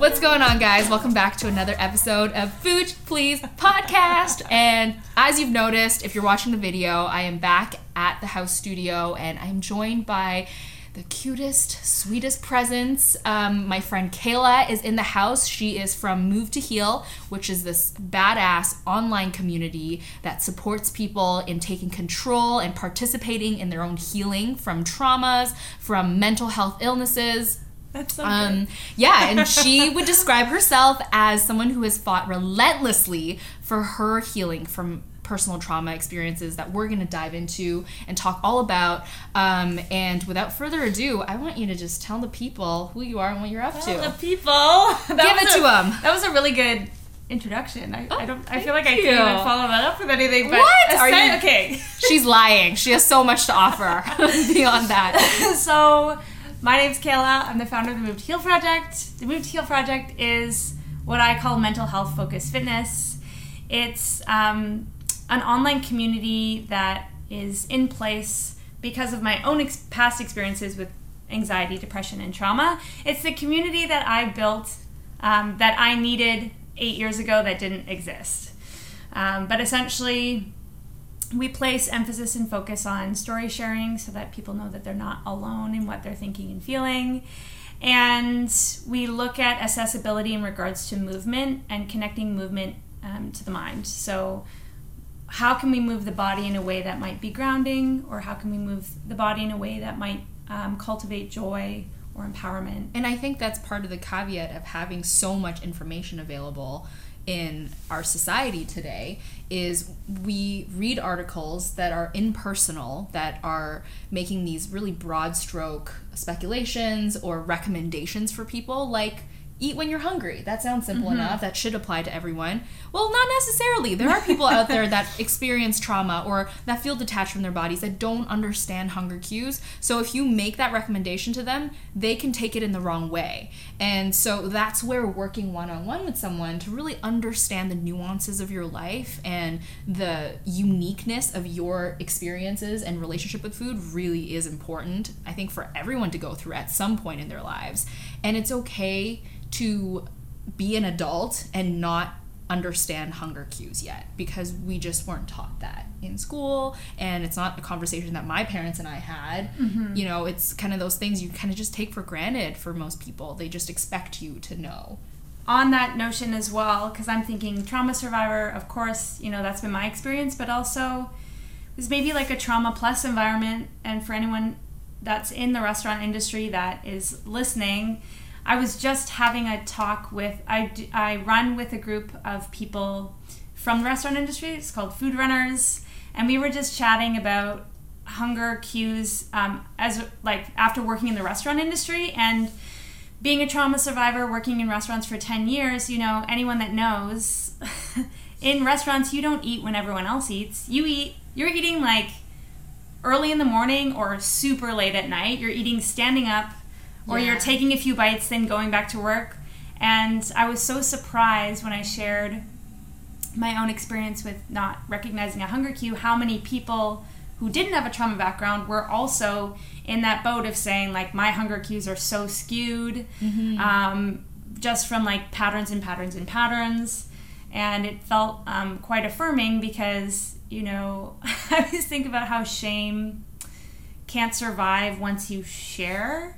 What's going on, guys? Welcome back to another episode of Booch Please Podcast. And as you've noticed, if you're watching the video, I am back at the house studio and I'm joined by the cutest, sweetest presence. Um, my friend Cayla is in the house. She is from Move to Heal, which is this badass online community that supports people in taking control and participating in their own healing from traumas, from mental health illnesses That's so um, yeah, and she would describe herself as someone who has fought relentlessly for her healing from personal trauma experiences that we're going to dive into and talk all about. Um, and without further ado, I want you to just tell the people who you are and what you're up good. to. the people. That Give it a- them. That was a really good introduction. I, I don't. I feel like I can't even follow that up with anything. But What? Are you- okay? She's lying. She has so much to offer beyond that. so, my name's Cayla. I'm the founder of the Move to Heal Project. The Move to Heal Project is what I call mental health focused fitness. It's um, an online community that is in place because of my own ex- past experiences with anxiety, depression, and trauma. It's the community that I built um, that I needed eight years ago that didn't exist. Um, but essentially, we place emphasis and focus on story sharing so that people know that they're not alone in what they're thinking and feeling. And we look at accessibility in regards to movement and connecting movement um, to the mind. So, how can we move the body in a way that might be grounding, or how can we move the body in a way that might um, cultivate joy or empowerment? And I think that's part of the caveat of having so much information available in our society today is we read articles that are impersonal that are making these really broad stroke speculations or recommendations for people like eat when you're hungry. That sounds simple mm-hmm. enough. That should apply to everyone. Well not necessarily. There are people out there that experience trauma or that feel detached from their bodies that don't understand hunger cues. So if you make that recommendation to them they can take it in the wrong way. And so that's where working one-on-one with someone to really understand the nuances of your life and the uniqueness of your experiences and relationship with food really is important i think for everyone to go through at some point in their lives. And it's okay to be an adult and not understand hunger cues yet because we just weren't taught that in school and it's not a conversation that my parents and I had. Mm-hmm. You know, it's kind of those things you kind of just take for granted for most people. They just expect you to know. on that notion as well, because I'm thinking trauma survivor, of course, you know, that's been my experience, but also there's maybe like a trauma plus environment. And for anyone that's in the restaurant industry that is listening, I was just having a talk with, I, I run with a group of people from the restaurant industry. It's called Food Runners. And we were just chatting about hunger cues um, as like after working in the restaurant industry and being a trauma survivor working in restaurants for 10 years you know anyone that knows in restaurants you don't eat when everyone else eats you eat you're eating like early in the morning or super late at night you're eating standing up or Yeah. you're taking a few bites then going back to work. And i was so surprised when i shared my own experience with not recognizing a hunger cue how many people who didn't have a trauma background were also in that boat of saying like my hunger cues are so skewed um, just from like patterns and patterns and patterns. And it felt um, quite affirming because you know i always think about how shame can't survive once you share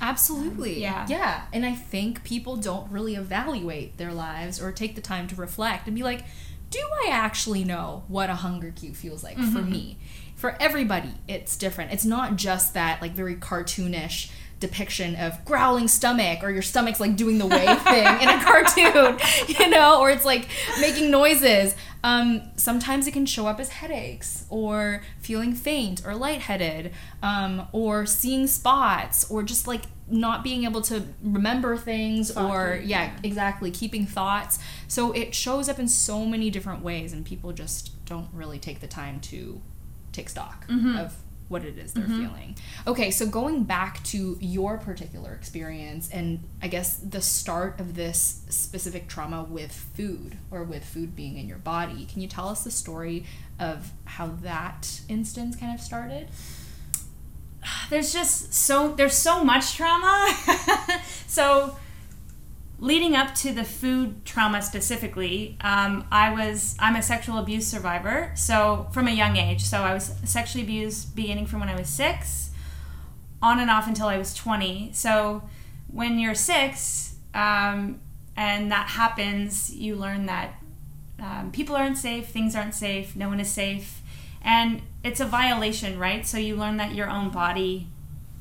Absolutely. Yeah. Yeah. And I think people don't really evaluate their lives or take the time to reflect and be like, do I actually know what a hunger cue feels like for mm-hmm. me? For everybody, it's different. It's not just that like very cartoonish depiction of growling stomach or your stomach's like doing the wave thing in a cartoon, you know, or it's like making noises. Um, sometimes it can show up as headaches or feeling faint or lightheaded um, or seeing spots or just like not being able to remember things or Foggy, yeah, exactly keeping thoughts. So it shows up in so many different ways and people just don't really take the time to take stock of what it is they're mm-hmm. feeling. Okay so going back to your particular experience and i guess the start of this specific trauma with food or with food being in your body can you tell us the story of how that instance kind of started? There's just so there's so much trauma. so leading up to the food trauma specifically, um, I was I'm a sexual abuse survivor. So from a young age, so I was sexually abused beginning from when I was six, on and off until I was twenty. So when you're six, um, and that happens, you learn that um, people aren't safe, things aren't safe, no one is safe, and it's a violation, right? So you learn that your own body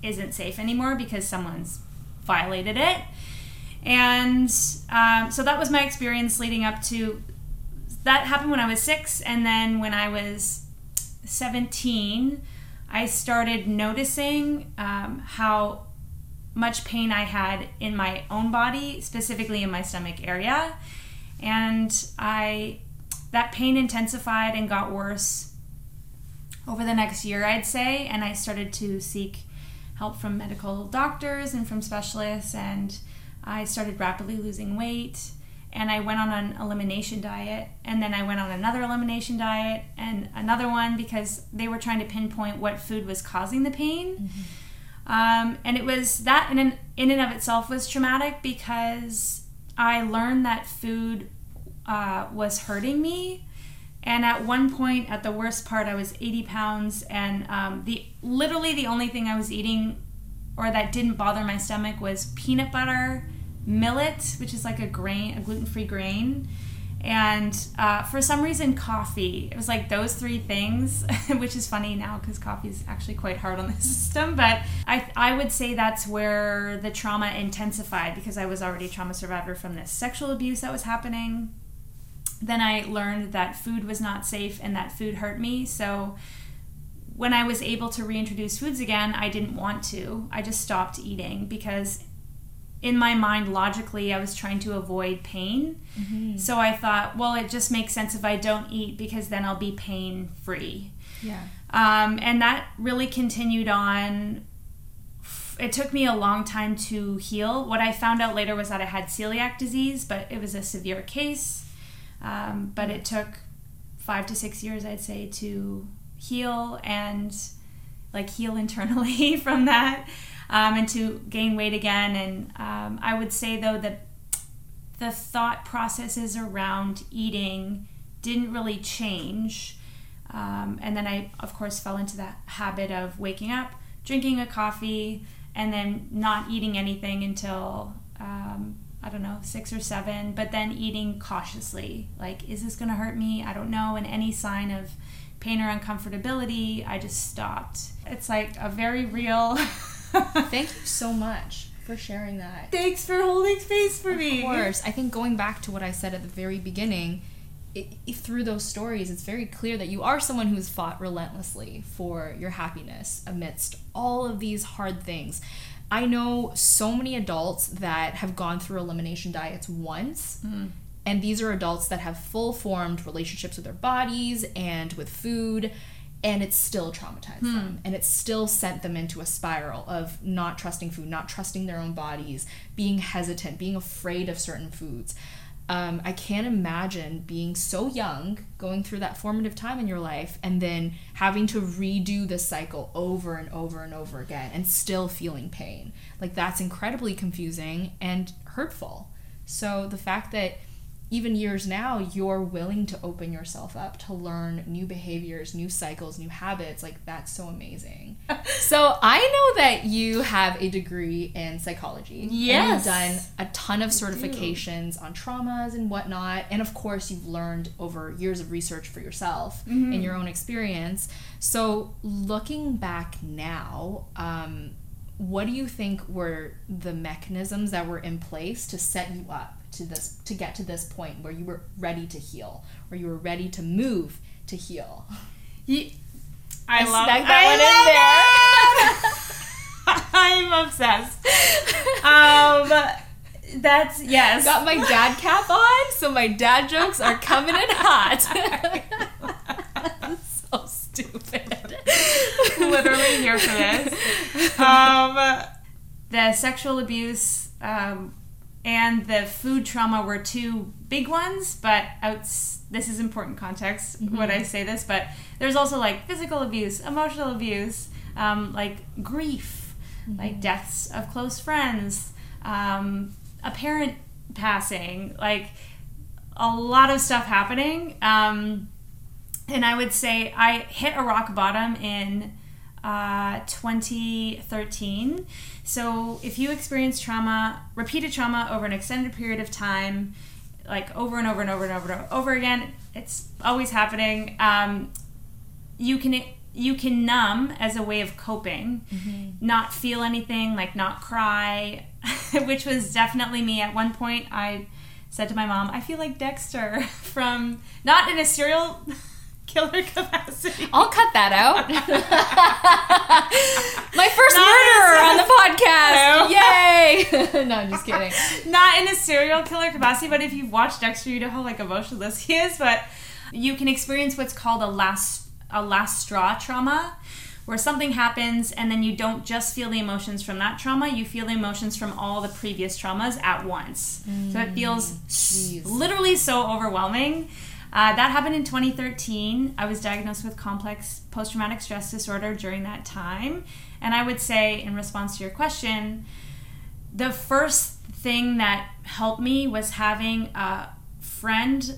isn't safe anymore because someone's violated it. And um, so that was my experience leading up to that happened when I was six. And then when I was 17, I started noticing um, how much pain I had in my own body, specifically in my stomach area. And I that pain intensified and got worse over the next year, I'd say, and I started to seek help from medical doctors and from specialists and I started rapidly losing weight and I went on an elimination diet and then I went on another elimination diet and another one because they were trying to pinpoint what food was causing the pain. Mm-hmm. Um, and it was that in, an, in and of itself was traumatic because I learned that food uh, was hurting me. And at one point, at the worst part, I was 80 pounds, and um, the literally the only thing I was eating, or that didn't bother my stomach, was peanut butter millet, which is like a grain, a gluten free grain, and uh, for some reason, coffee. It was like those three things, which is funny now because coffee is actually quite hard on the system. But I, I would say that's where the trauma intensified because I was already a trauma survivor from this sexual abuse that was happening. Then I learned that food was not safe and that food hurt me. So when I was able to reintroduce foods again, I didn't want to. I just stopped eating because in my mind logically i was trying to avoid pain. Mm-hmm. so i thought well it just makes sense if i don't eat because then i'll be pain free yeah. Um, and that really continued on. It took me a long time to heal. What i found out later was that i had celiac disease but it was a severe case. Um, but it took five to six years i'd say to heal and like heal internally from that um, and to gain weight again. And um, I would say though that the thought processes around eating didn't really change. Um, and then I, of course, fell into that habit of waking up, drinking a coffee, and then not eating anything until um, I don't know, six or seven, but then eating cautiously. Like, is this going to hurt me? I don't know. And any sign of pain or uncomfortability, I just stopped. It's like a very real Thank you so much for sharing that. Thanks for holding space for of me. Of course. I think going back to what I said at the very beginning, it, it, through those stories, it's very clear that you are someone who's fought relentlessly for your happiness amidst all of these hard things. I know so many adults that have gone through elimination diets once. Mm. And these are adults that have full formed relationships with their bodies and with food and it's still traumatized hmm. them. And it still sent them into a spiral of not trusting food not trusting their own bodies being hesitant being afraid of certain foods. Um, i can't imagine being so young going through that formative time in your life and then having to redo the cycle over and over and over again and still feeling pain. Like that's incredibly confusing and hurtful. So the fact that even years now, you're willing to open yourself up to learn new behaviors, new cycles, new habits. Like, that's so amazing. so, I know that you have a degree in psychology. Yes. you've done a ton of certifications on traumas and whatnot. And of course, you've learned over years of research for yourself mm-hmm. in your own experience. So, looking back now, um, what do you think were the mechanisms that were in place to set you up to this to get to this point where you were ready to heal or you were ready to move to heal you, I, I love that I'm obsessed. Um, that's yes. Got my dad cap on, so my dad jokes are coming in hot. so stupid. Literally here for this. Um, the sexual abuse um, and the food trauma were two big ones, but outs- this is important context mm-hmm. when I say this, but there's also like physical abuse, emotional abuse, um, like grief, mm-hmm. like deaths of close friends, um, a parent passing, like a lot of stuff happening. Um, and I would say I hit a rock bottom in uh, 2013. So if you experience trauma, repeated trauma over an extended period of time, like over and over and over and over and over again, it's always happening. Um, you can you can numb as a way of coping, mm-hmm. not feel anything, like not cry, which was definitely me. At one point, I said to my mom, "I feel like Dexter from not in a serial." Killer capacity. I'll cut that out. My first Not murderer on the podcast. Yay! no, I'm just kidding. Not in a serial killer capacity, but if you've watched Dexter, you know how like emotionless he is. But you can experience what's called a last a last straw trauma. Where something happens and then you don't just feel the emotions from that trauma, you feel the emotions from all the previous traumas at once. Mm, so it feels geez. literally so overwhelming. Uh, that happened in 2013. I was diagnosed with complex post traumatic stress disorder during that time. And I would say, in response to your question, the first thing that helped me was having a friend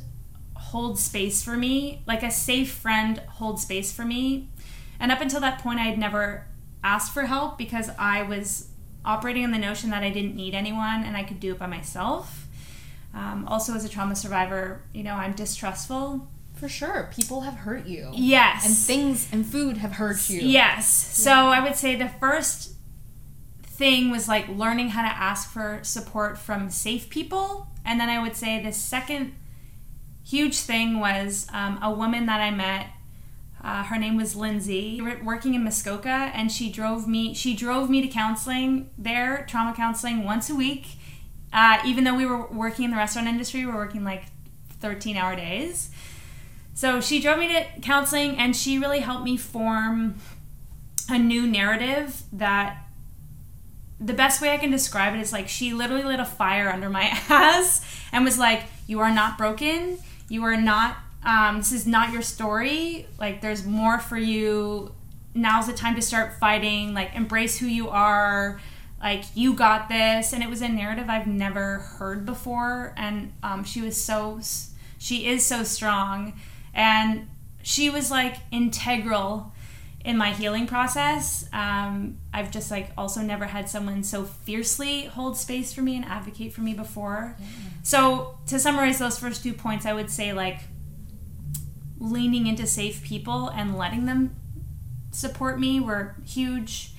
hold space for me, like a safe friend hold space for me. And up until that point, I had never asked for help because I was operating on the notion that I didn't need anyone and I could do it by myself. Um, also, as a trauma survivor, you know, I'm distrustful. For sure. People have hurt you. Yes. And things and food have hurt you. Yes. Yeah. So I would say the first thing was like learning how to ask for support from safe people. And then I would say the second huge thing was um, a woman that I met. Uh, her name was Lindsay. We were working in Muskoka, and she drove me. She drove me to counseling there, trauma counseling once a week uh, even though we were working in the restaurant industry, we were working like 13 hour days. So she drove me to counseling and she really helped me form a new narrative that the best way I can describe it is like she literally lit a fire under my ass and was like, You are not broken. You are not, um, this is not your story. Like, there's more for you. Now's the time to start fighting. Like, embrace who you are like you got this. And it was a narrative i've never heard before. And um, she was so she is so strong. And she was like integral in my healing process. Um, i've just like also never had someone so fiercely hold space for me and advocate for me before. Yeah. so to summarize those first two points i would say like leaning into safe people and letting them support me were huge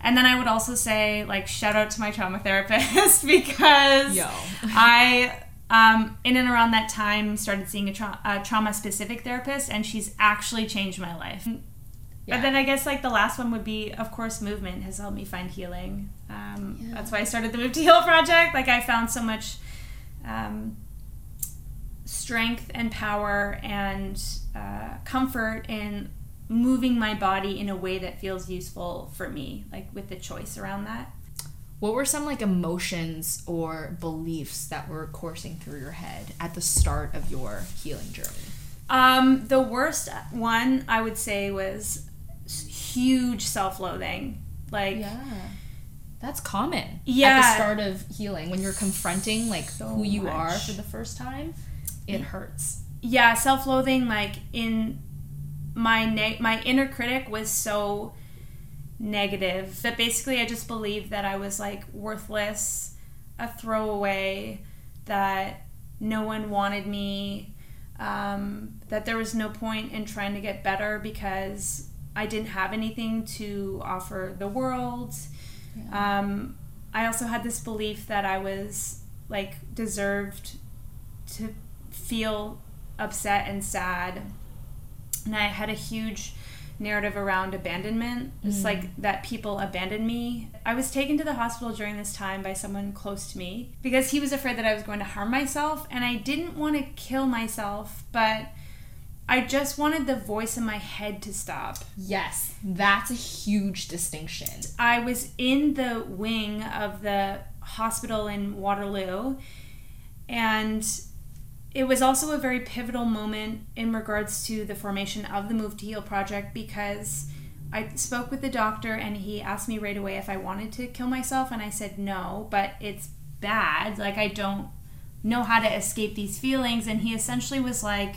and then I would also say, like, shout out to my trauma therapist because Yo. I, um, in and around that time, started seeing a, tra- a trauma specific therapist, and she's actually changed my life. Yeah. But then I guess, like, the last one would be, of course, movement has helped me find healing. Um, yeah. That's why I started the Move to Heal project. Like, I found so much. Um, strength and power and uh, comfort in moving my body in a way that feels useful for me, like with the choice around that. What were some like emotions or beliefs that were coursing through your head at the start of your healing journey? Um, the worst one I would say was huge self-loathing. Like yeah. That's common. Yeah. At the start of healing when you're confronting like so who you much. are for the first time, it hurts. Yeah, self-loathing like in my ne- my inner critic was so negative that basically I just believed that I was like worthless, a throwaway, that no one wanted me, um, that there was no point in trying to get better because I didn't have anything to offer the world. Yeah. Um, I also had this belief that I was like deserved to feel upset and sad and I had a huge narrative around abandonment. It's mm. like that people abandoned me. I was taken to the hospital during this time by someone close to me because he was afraid that I was going to harm myself, and I didn't want to kill myself, but I just wanted the voice in my head to stop. Yes, that's a huge distinction. I was in the wing of the hospital in Waterloo, and it was also a very pivotal moment in regards to the formation of the Move to Heal project because I spoke with the doctor and he asked me right away if I wanted to kill myself and I said no, but it's bad. Like I don't know how to escape these feelings. And he essentially was like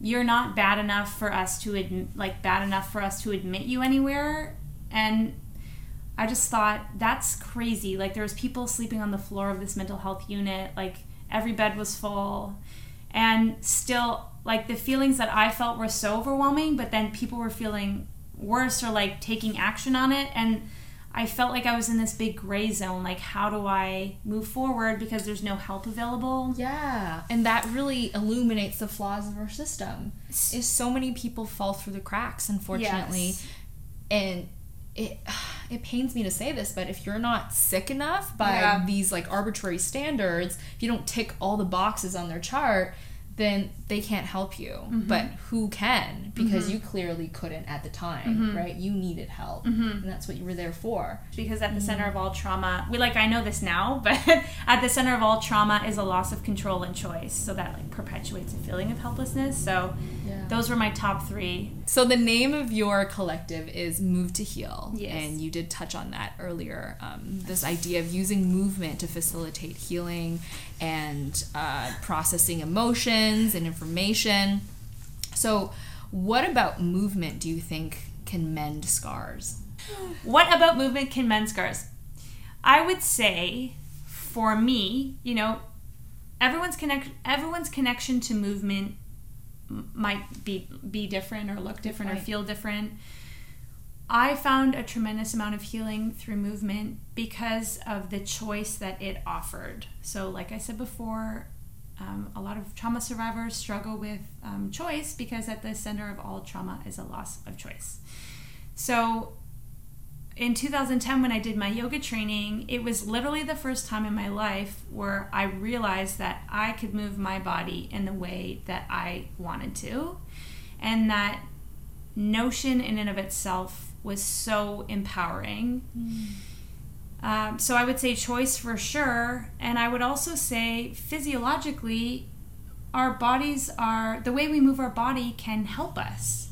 you're not bad enough for us to admit like bad enough for us to admit you anywhere. And i just thought that's crazy. Like there was people sleeping on the floor of this mental health unit. Like every bed was full and still like the feelings that i felt were so overwhelming but then people were feeling worse or like taking action on it and I felt like I was in this big gray zone. Like, how do I move forward because there's no help available? Yeah, and that really illuminates the flaws of our system. Is so many people fall through the cracks, unfortunately, Yes. and it it pains me to say this, but if you're not sick enough by Yeah. these like arbitrary standards, if you don't tick all the boxes on their chart, then they can't help you. Mm-hmm. But who can? Because you clearly couldn't at the time, Mm-hmm. right? You needed help, and that's what you were there for. because at the center of all trauma we like i know this now but at the center of all trauma is a loss of control and choice so that like perpetuates a feeling of helplessness so Yeah. those were my top three So the name of your collective is Move to Heal, Yes. and you did touch on that earlier. Um, this idea of using movement to facilitate healing and uh, processing emotions and information. So, what about movement do you think can mend scars? what about movement can mend scars i would say for me you know everyone's connect everyone's connection to movement m- might be be different or look different or feel different I found a tremendous amount of healing through movement because of the choice that it offered. So, like I said before, um, a lot of trauma survivors struggle with um, choice because at the center of all trauma is a loss of choice. So, in 2010, when I did my yoga training, it was literally the first time in my life where I realized that I could move my body in the way that I wanted to. And that notion in and of itself was so empowering. Um, so I would say choice for sure. And I would also say physiologically, our bodies are, the way we move our body can help us.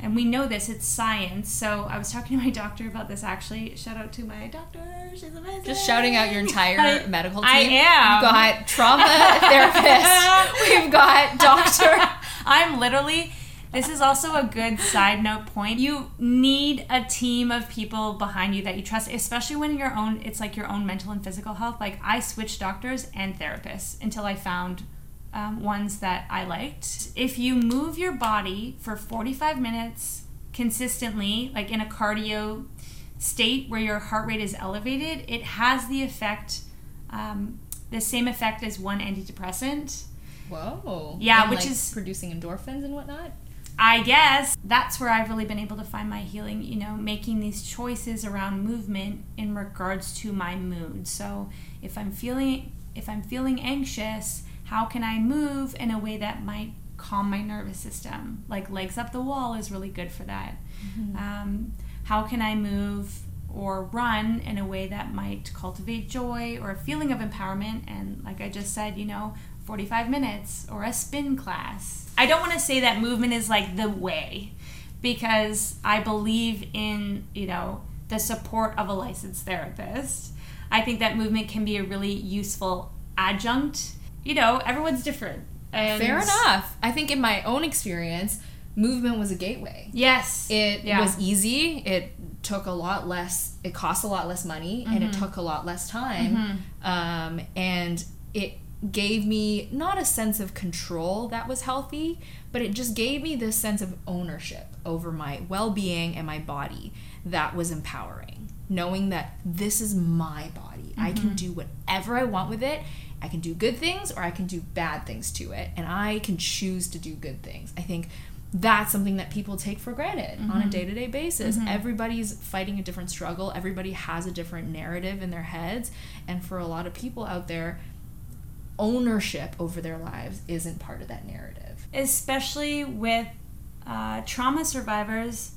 And we know this, it's science. So I was talking to my doctor about this actually. Shout out to my doctor, she's amazing. Just shouting out your entire I- medical team. I am. We've got trauma therapist. We've got doctor. I'm literally. This is also a good side note point. You need a team of people behind you that you trust, especially when your own. It's like your own mental and physical health. Like I switched doctors and therapists until I found um, ones that I liked. If you move your body for 45 minutes consistently, like in a cardio state where your heart rate is elevated, it has the effect, um, the same effect as one antidepressant. Whoa. Yeah, And, which like, is- producing endorphins and whatnot. I guess that's where I've really been able to find my healing, you know, making these choices around movement in regards to my mood. So, if I'm feeling if I'm feeling anxious, how can I move in a way that might calm my nervous system? Like legs up the wall is really good for that. Um, how can I move or run in a way that might cultivate joy or a feeling of empowerment? And like I just said, you know, 45 minutes or a spin class. I don't want to say that movement is like the way because I believe in, you know, the support of a licensed therapist. I think that movement can be a really useful adjunct. You know, everyone's different. And Fair enough. I think in my own experience, movement was a gateway. Yes. It Yeah. was easy. It took a lot less. It cost a lot less money, and Mm-hmm. it took a lot less time. Um, and it gave me not a sense of control that was healthy, but it just gave me this sense of ownership over my well-being and my body that was empowering. Knowing that this is my body, I Mm-hmm. can do whatever I want with it. I can do good things or I can do bad things to it, and I can choose to do good things. I think that's something that people take for granted on Mm-hmm. a day-to-day basis. Everybody's fighting a different struggle. Everybody has a different narrative in their heads. And for a lot of people out there ownership over their lives isn't part of that narrative. Especially with uh, trauma survivors,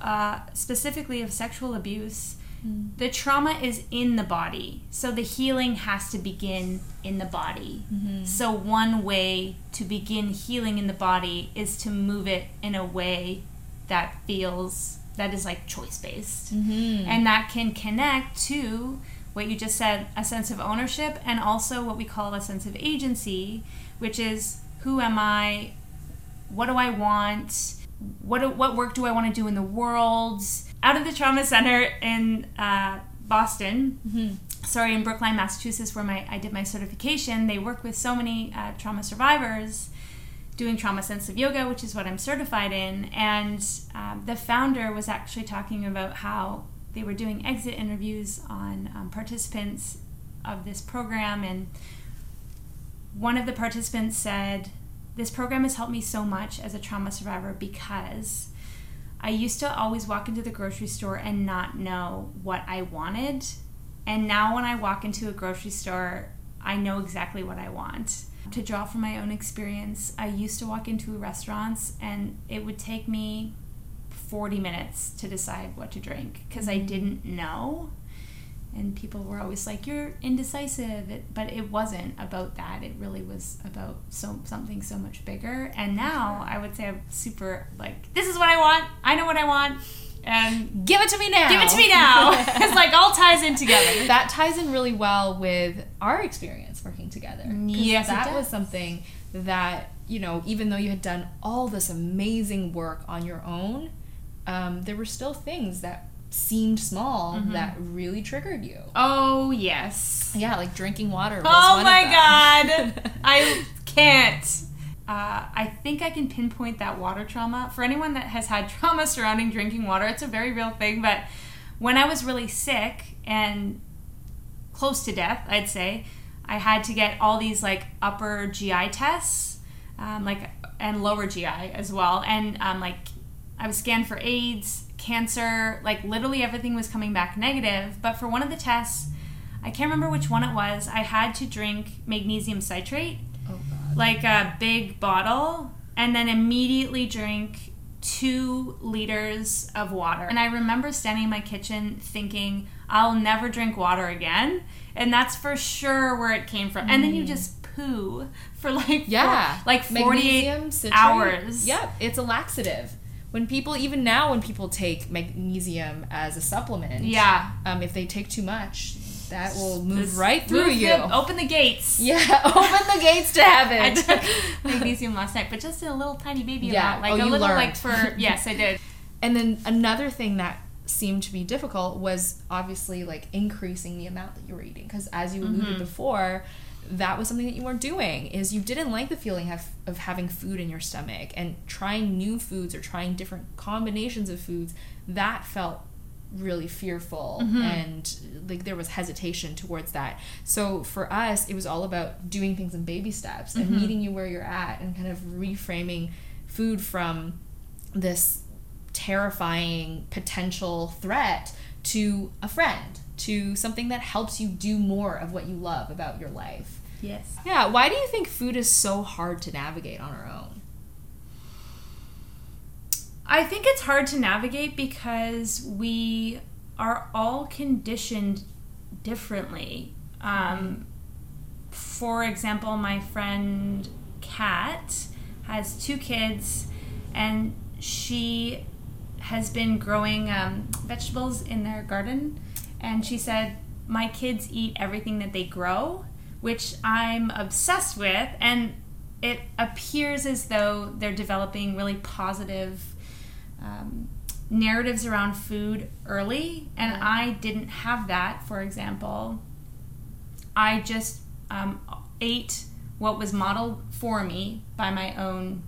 uh, specifically of sexual abuse, Mm. the trauma is in the body. So the healing has to begin in the body. Mm-hmm. So, one way to begin healing in the body is to move it in a way that feels, that is like choice based. Mm-hmm. And that can connect to what you just said a sense of ownership and also what we call a sense of agency, which is who am I? What do I want? What, what work do I want to do in the world? Out of the trauma center in uh, Boston, mm-hmm. sorry, in Brookline, Massachusetts, where my I did my certification, they work with so many uh, trauma survivors doing trauma sensitive yoga, which is what I'm certified in. And um, the founder was actually talking about how they were doing exit interviews on um, participants of this program. And one of the participants said, This program has helped me so much as a trauma survivor because I used to always walk into the grocery store and not know what I wanted. And now when I walk into a grocery store, I know exactly what I want to draw from my own experience, I used to walk into restaurants and it would take me 40 minutes to decide what to drink because I mm-hmm. didn't know. And people were always like, "You're indecisive," it, but it wasn't about that. It really was about so something so much bigger. And now I would say I'm super like, "This is what I want. I know what I want and give it to me now. Give it to me now. it's like all ties in together. That ties in really well with our experience working together. Yes, that was something that you know, even though you had done all this amazing work on your own, um, there were still things that seemed small mm-hmm. that really triggered you. Oh yes. Yeah, like drinking water. oh my god, I can't. Uh, I think I can pinpoint that water trauma. For anyone that has had trauma surrounding drinking water, it's a very real thing. But when I was really sick and close to death, I'd say, I had to get all these like upper GI tests, um, like and lower GI as well, and um, like I was scanned for AIDS, cancer, like literally everything was coming back negative. But for one of the tests, I can't remember which one it was. I had to drink magnesium citrate like a big bottle and then immediately drink two liters of water. And I remember standing in my kitchen thinking, I'll never drink water again. And that's for sure where it came from. Mm. And then you mm. just poo for like yeah, four, like 48 hours. Yep, it's a laxative. When people even now when people take magnesium as a supplement, yeah, um, if they take too much, that will move Just right through move you. The, open the gates. Yeah, open the gates to heaven. I took magnesium last night, but just a little tiny baby yeah. amount, like oh, a little learned. like for yes, I did. And then another thing that seemed to be difficult was obviously like increasing the amount that you were eating because as you alluded mm-hmm. before that was something that you weren't doing is you didn't like the feeling of, of having food in your stomach and trying new foods or trying different combinations of foods that felt really fearful mm-hmm. and like there was hesitation towards that. So for us, it was all about doing things in baby steps and mm-hmm. meeting you where you're at and kind of reframing food from this terrifying potential threat to a friend, to something that helps you do more of what you love about your life. Yes. Yeah, why do you think food is so hard to navigate on our own? I think it's hard to navigate because we are all conditioned differently. Um, for example, my friend Kat has two kids, and she has been growing um, vegetables in their garden. And she said, My kids eat everything that they grow, which I'm obsessed with. And it appears as though they're developing really positive um, narratives around food early, and yeah. I didn't have that, for example. I just um, ate what was modeled for me by my own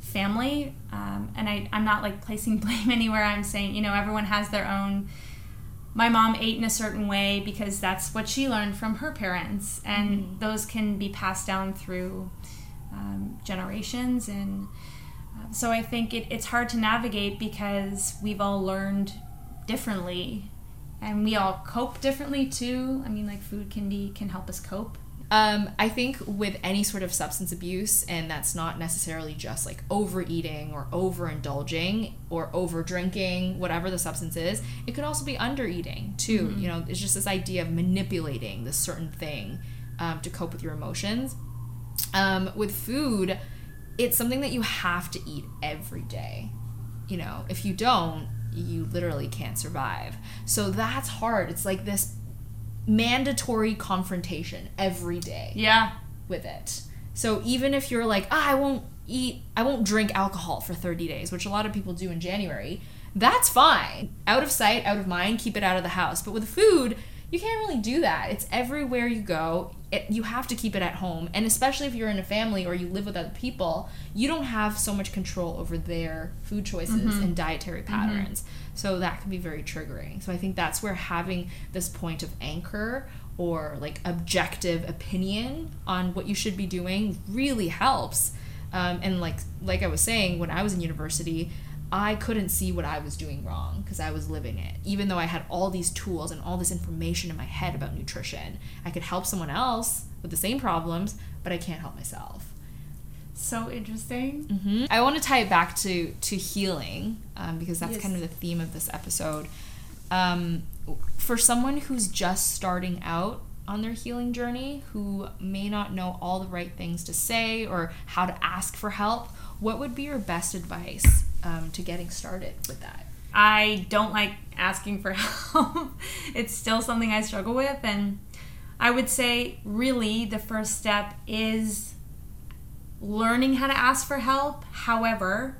family. Um, and I, I'm not like placing blame anywhere. I'm saying, you know, everyone has their own. My mom ate in a certain way because that's what she learned from her parents, and mm-hmm. those can be passed down through um, generations. And so I think it, it's hard to navigate because we've all learned differently and we all cope differently too. I mean, like food can be can help us cope. Um, I think with any sort of substance abuse, and that's not necessarily just like overeating or overindulging or over drinking, whatever the substance is, it could also be undereating too. Mm-hmm. You know, it's just this idea of manipulating this certain thing um, to cope with your emotions. Um, with food, it's something that you have to eat every day. You know, if you don't, you literally can't survive. So that's hard. It's like this mandatory confrontation every day Yeah. with it. So even if you're like, ah, I won't eat, I won't drink alcohol for 30 days, which a lot of people do in January, that's fine. Out of sight, out of mind, keep it out of the house. But with food, you can't really do that. It's everywhere you go. It, you have to keep it at home. And especially if you're in a family or you live with other people, you don't have so much control over their food choices and dietary patterns. So that can be very triggering. So I think that's where having this point of anchor or like objective opinion on what you should be doing really helps. Um, and like like I was saying, when I was in university, I couldn't see what I was doing wrong because I was living it. Even though I had all these tools and all this information in my head about nutrition, I could help someone else with the same problems, but I can't help myself. So interesting. hmm I want to tie it back to to healing um, because that's Yes. kind of the theme of this episode. Um, for someone who's just starting out on their healing journey, who may not know all the right things to say or how to ask for help, what would be your best advice um, to getting started with that? I don't like asking for help. it's still something I struggle with. And I would say, really, the first step is learning how to ask for help. However,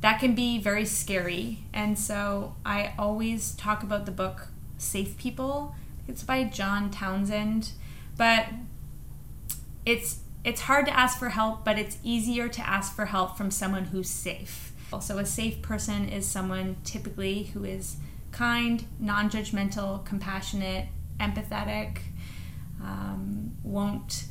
that can be very scary. And so I always talk about the book Safe People. It's by John Townsend. But it's it's hard to ask for help, but it's easier to ask for help from someone who's safe. So a safe person is someone typically who is kind, non-judgmental, compassionate, empathetic, um, won't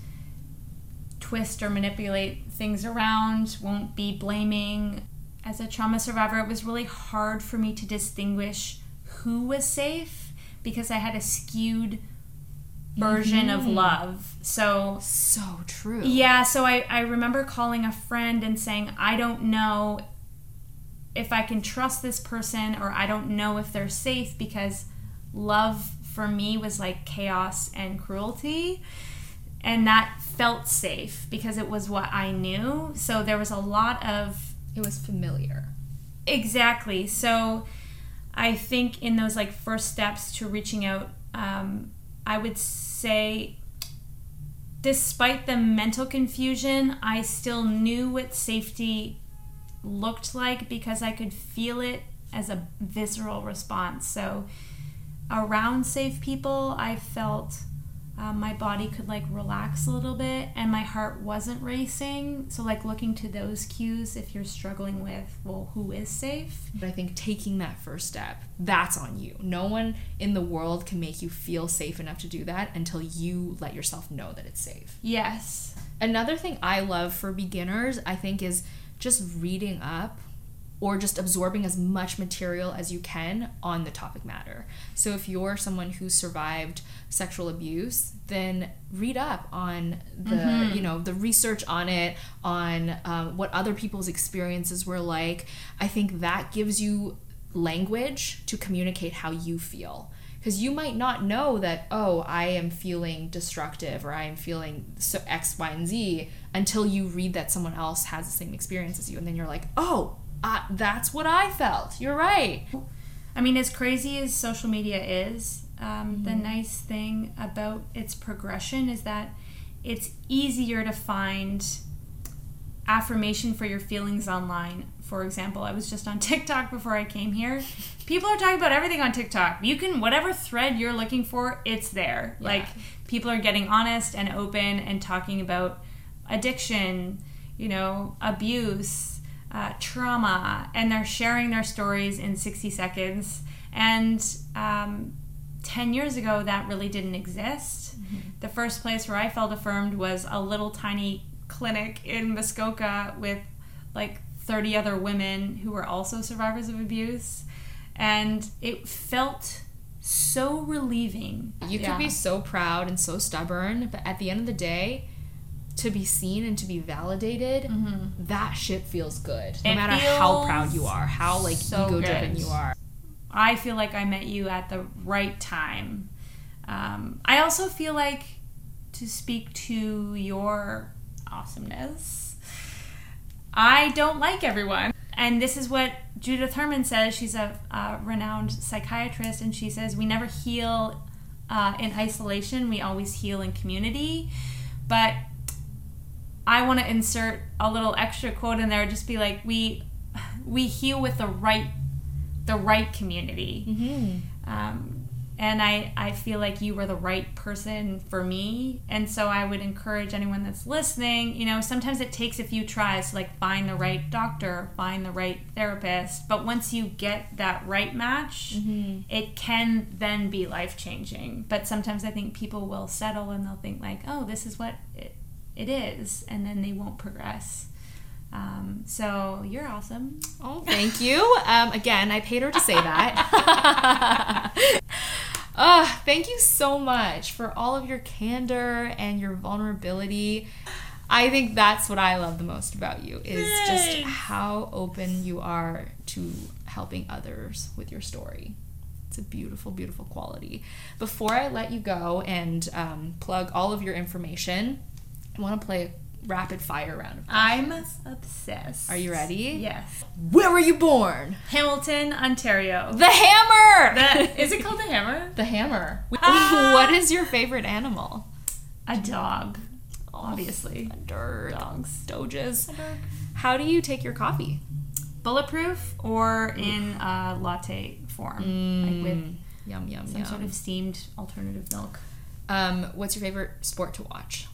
twist or manipulate things around, won't be blaming. As a trauma survivor, it was really hard for me to distinguish who was safe because I had a skewed version of Mhm. love. So So true. yeah, so I, I remember calling a friend and saying, I don't know if I can trust this person or I don't know if they're safe because love for me was like chaos and cruelty. And that felt safe because it was what I knew. So there was a lot of It was familiar. Exactly. So I think in those like first steps to reaching out, um, I would say, despite the mental confusion, I still knew what safety looked like because I could feel it as a visceral response. So around safe people, I felt um, my body could like relax a little bit and my heart wasn't racing. So, like looking to those cues if you're struggling with, well, who is safe? But I think taking that first step, that's on you. No one in the world can make you feel safe enough to do that until you let yourself know that it's safe. Yes. Another thing I love for beginners, I think, is just reading up or just absorbing as much material as you can on the topic matter. So if you're someone who survived sexual abuse, then read up on the Mhm. you know the research on it, on um, what other people's experiences were like. I think that gives you language to communicate how you feel because you might not know that oh i am feeling destructive or i am feeling so x y and z until you read that someone else has the same experience as you. And then you're like oh uh, that's what i felt. You're right. I mean, as crazy as social media is, um, the nice thing about its progression is that it's easier to find affirmation for your feelings online. For example, I was just on TikTok before I came here. People are talking about everything on TikTok. You can, whatever thread you're looking for, it's there. Yeah. Like, people are getting honest and open and talking about addiction, you know, abuse, uh, trauma, and they're sharing their stories in 60 seconds. And um, 10 years ago, that really didn't exist. The first place where I felt affirmed was a little tiny clinic in Muskoka with like 30 other women who were also survivors of abuse. And it felt so relieving. you could Yeah. be so proud and so stubborn but at the end of the day to be seen and to be validated Mhm. that shit feels good no It matter how proud you are how like so ego driven you are I feel like I met you at the right time. Um, I also feel like to speak to your awesomeness, I don't like everyone. And this is what Judith Herman says. She's a, uh renowned psychiatrist, and she says, We never heal uh, in isolation. We always heal in community. But I want to insert a little extra quote in there. Just be like, we we heal with the right the right community. Mm-hmm. Um, and I, I feel like you were the right person for me and so i would encourage anyone that's listening you know sometimes it takes a few tries to like find the right doctor find the right therapist but once you get that right match Mm-hmm. it can then be life changing but sometimes i think people will settle and they'll think like oh this is what it, it is and then they won't progress um, so you're awesome Oh, thank you. Um, again, I paid her to say that. uh, thank you so much for all of your candor and your vulnerability. I think that's what I love the most about you is just how open you are to helping others with your story. It's a beautiful, beautiful quality. Before I let you go and um, plug all of your information, I want to play a rapid fire round of i'm obsessed Are you ready? yes Where were you born? Hamilton, Ontario. The hammer. The, is it called the hammer? the hammer. Ah. what is your favorite animal? A dog, obviously. A Dirt. Dogs. Doges. How do you take your coffee? Bulletproof or in a latte form, like with Mm, yum yum some yum. sort of steamed alternative milk. um, what's your favorite sport to watch?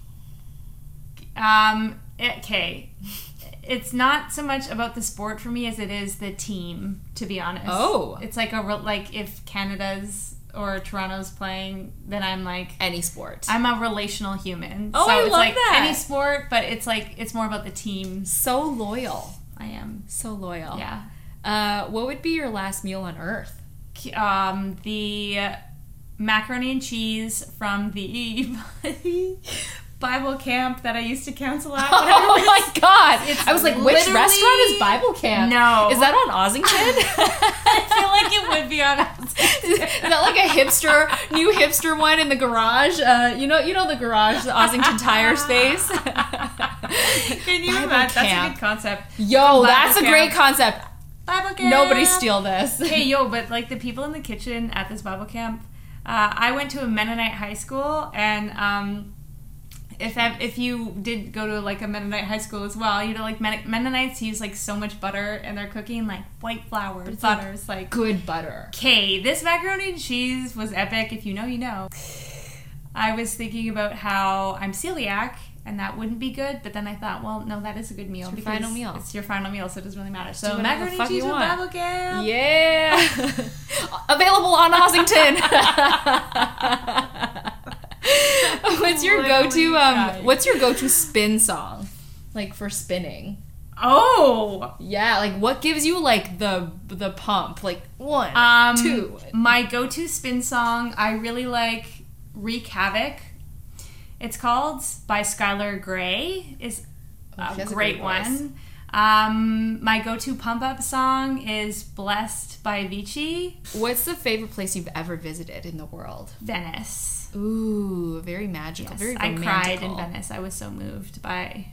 Um, okay. It's not so much about the sport for me as it is the team, to be honest. Oh. It's like a re- like if Canada's or Toronto's playing, then I'm like Any sport. I'm a relational human. Oh, so I it's love like that. any sport, but it's like it's more about the team. so loyal. I am. So loyal. Yeah. Uh, what would be your last meal on earth? um, the macaroni and cheese from the Bible camp that I used to counsel at. when I Oh was- my god! It's I was like, which restaurant is Bible Camp? No. Is that on Ossington? I feel like it would be on. Is that like a hipster, new hipster one in the garage? Uh, you know, you know the garage, the Ossington Tire Space. Can you Bible imagine? That's a camp. good concept. Yo, that's a great concept. Bible camp. Nobody steal this. Hey, yo, but like the people in the kitchen at this Bible camp, uh, I went to a Mennonite high school, and um, if if you did go to like a Mennonite high school as well, you know, like Mennonites use like so much butter in their cooking, like white flour, it's like- like. Good butter. Okay, this macaroni and cheese was epic. If you know, you know. I was thinking about how I'm celiac and that wouldn't be good, but then I thought, well, no, that is a good meal. your final meal. It's your final meal, so it doesn't really matter. So macaroni and cheese with. Bible camp. Yeah. Available on Ossington. what's your go-to um what's your go-to spin song? Like for spinning. Oh, Yeah, like what gives you like the the pump? Like one, um, two. My go-to spin song, I really like "Wreak Havoc." It's called by Skylar Grey. is Oh, a has a great, great one. Um, my go-to pump-up song is "Blessed" by Avicii. What's the favorite place you've ever visited in the world? Venice. Ooh, very magical, Yes, very I cried in Venice. I was so moved by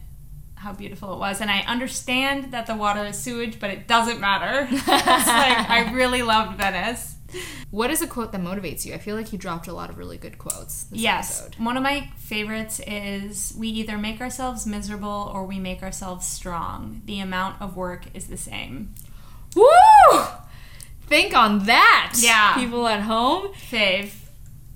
how beautiful it was, and I understand that the water is sewage, but it doesn't matter. it's like I really loved Venice. What is a quote that motivates you? I feel like you dropped a lot of really good quotes this yes, episode. one of my favorites is we either make ourselves miserable or we make ourselves strong. The amount of work is the same. Woo! Think on that. Yeah. People at home. Fave.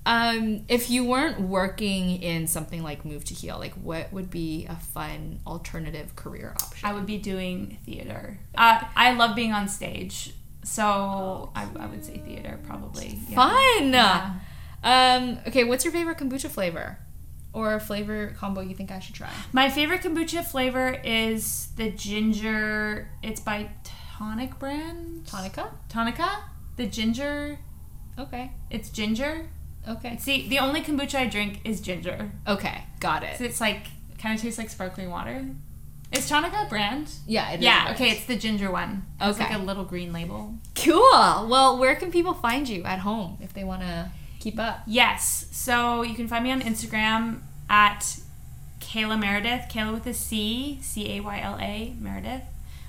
Um, if you weren't working in something like Move to Heal, like what would be a fun alternative career option? I would be doing theater. Uh, I love being on stage, so I, I would say theater probably. Yeah. Fun. Yeah. Um, okay, what's your favorite kombucha flavor? Or a flavor combo you think I should try? My favorite kombucha flavor is the ginger. It's by Tonic brand. Tonica? Tonica. The ginger. Okay. It's ginger. Okay. See, the only kombucha I drink is ginger. Okay, got So it. it's like kind of tastes like sparkling water. Is Tonica a brand? Yeah, it is Yeah. Okay, it's the ginger one. It's Okay. like a little green label. Cool. Well, where can people find you at home if they want to keep up? Yes. So you can find me on Instagram at Cayla Meredith, Cayla with a C, C A Y L A Meredith,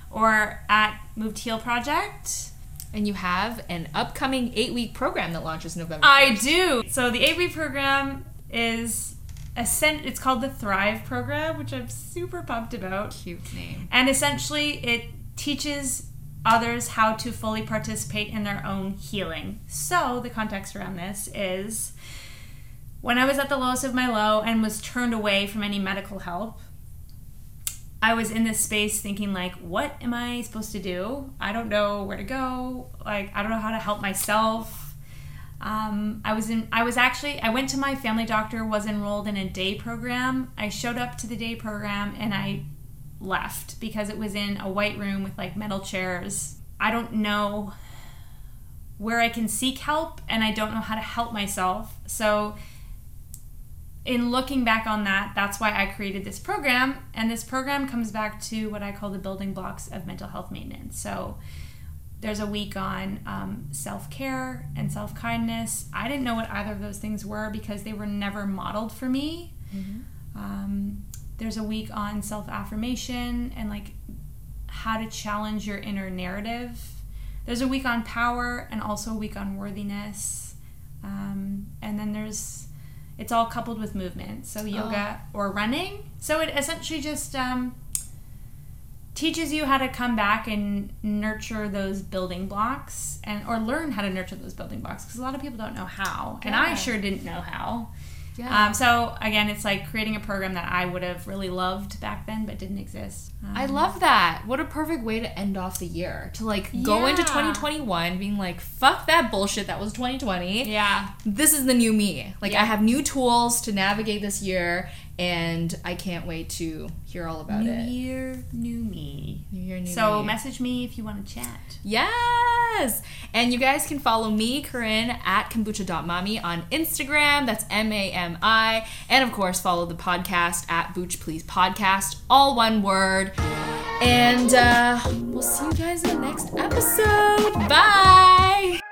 or at Move to Heal Project. And you have an upcoming eight week program that launches November. I do. So the eight week program is Ascent, it's called the Thrive program, which I'm super pumped about. Cute name. And essentially, it teaches others how to fully participate in their own healing. So, the context around this is when I was at the lowest of my low and was turned away from any medical help, I was in this space thinking like, what am I supposed to do? I don't know where to go. Like, I don't know how to help myself. Um, I was in. I was actually. I went to my family doctor. Was enrolled in a day program. I showed up to the day program and I left because it was in a white room with like metal chairs. I don't know where I can seek help and I don't know how to help myself. So in looking back on that, that's why I created this program. And this program comes back to what I call the building blocks of mental health maintenance. So there's a week on um, self care and self kindness. I didn't know what either of those things were because they were never modeled for me. Mm-hmm. Um, there's a week on self affirmation and like how to challenge your inner narrative. There's a week on power and also a week on worthiness. Um, and then there's it's all coupled with movement, so yoga oh. or running. So it essentially just um, teaches you how to come back and nurture those building blocks and or learn how to nurture those building blocks because a lot of people don't know how, yeah. and I sure didn't know how. Yeah. Um, so again, it's like creating a program that I would have really loved back then, but didn't exist. Um, I love that. What a perfect way to end off the year to like go into 2021 being like, "Fuck that bullshit that was 2020." Yeah. This is the new me. Like yeah. I have new tools to navigate this year, and I can't wait to hear all about new it. New year, new me. New year, new so me. message me if you want to chat. Yes! And you guys can follow me, Keren, at kombucha.mami on Instagram. That's M A M I. And of course, follow the podcast at Booch Please Podcast, all one word. And uh, we'll see you guys in the next episode. Bye!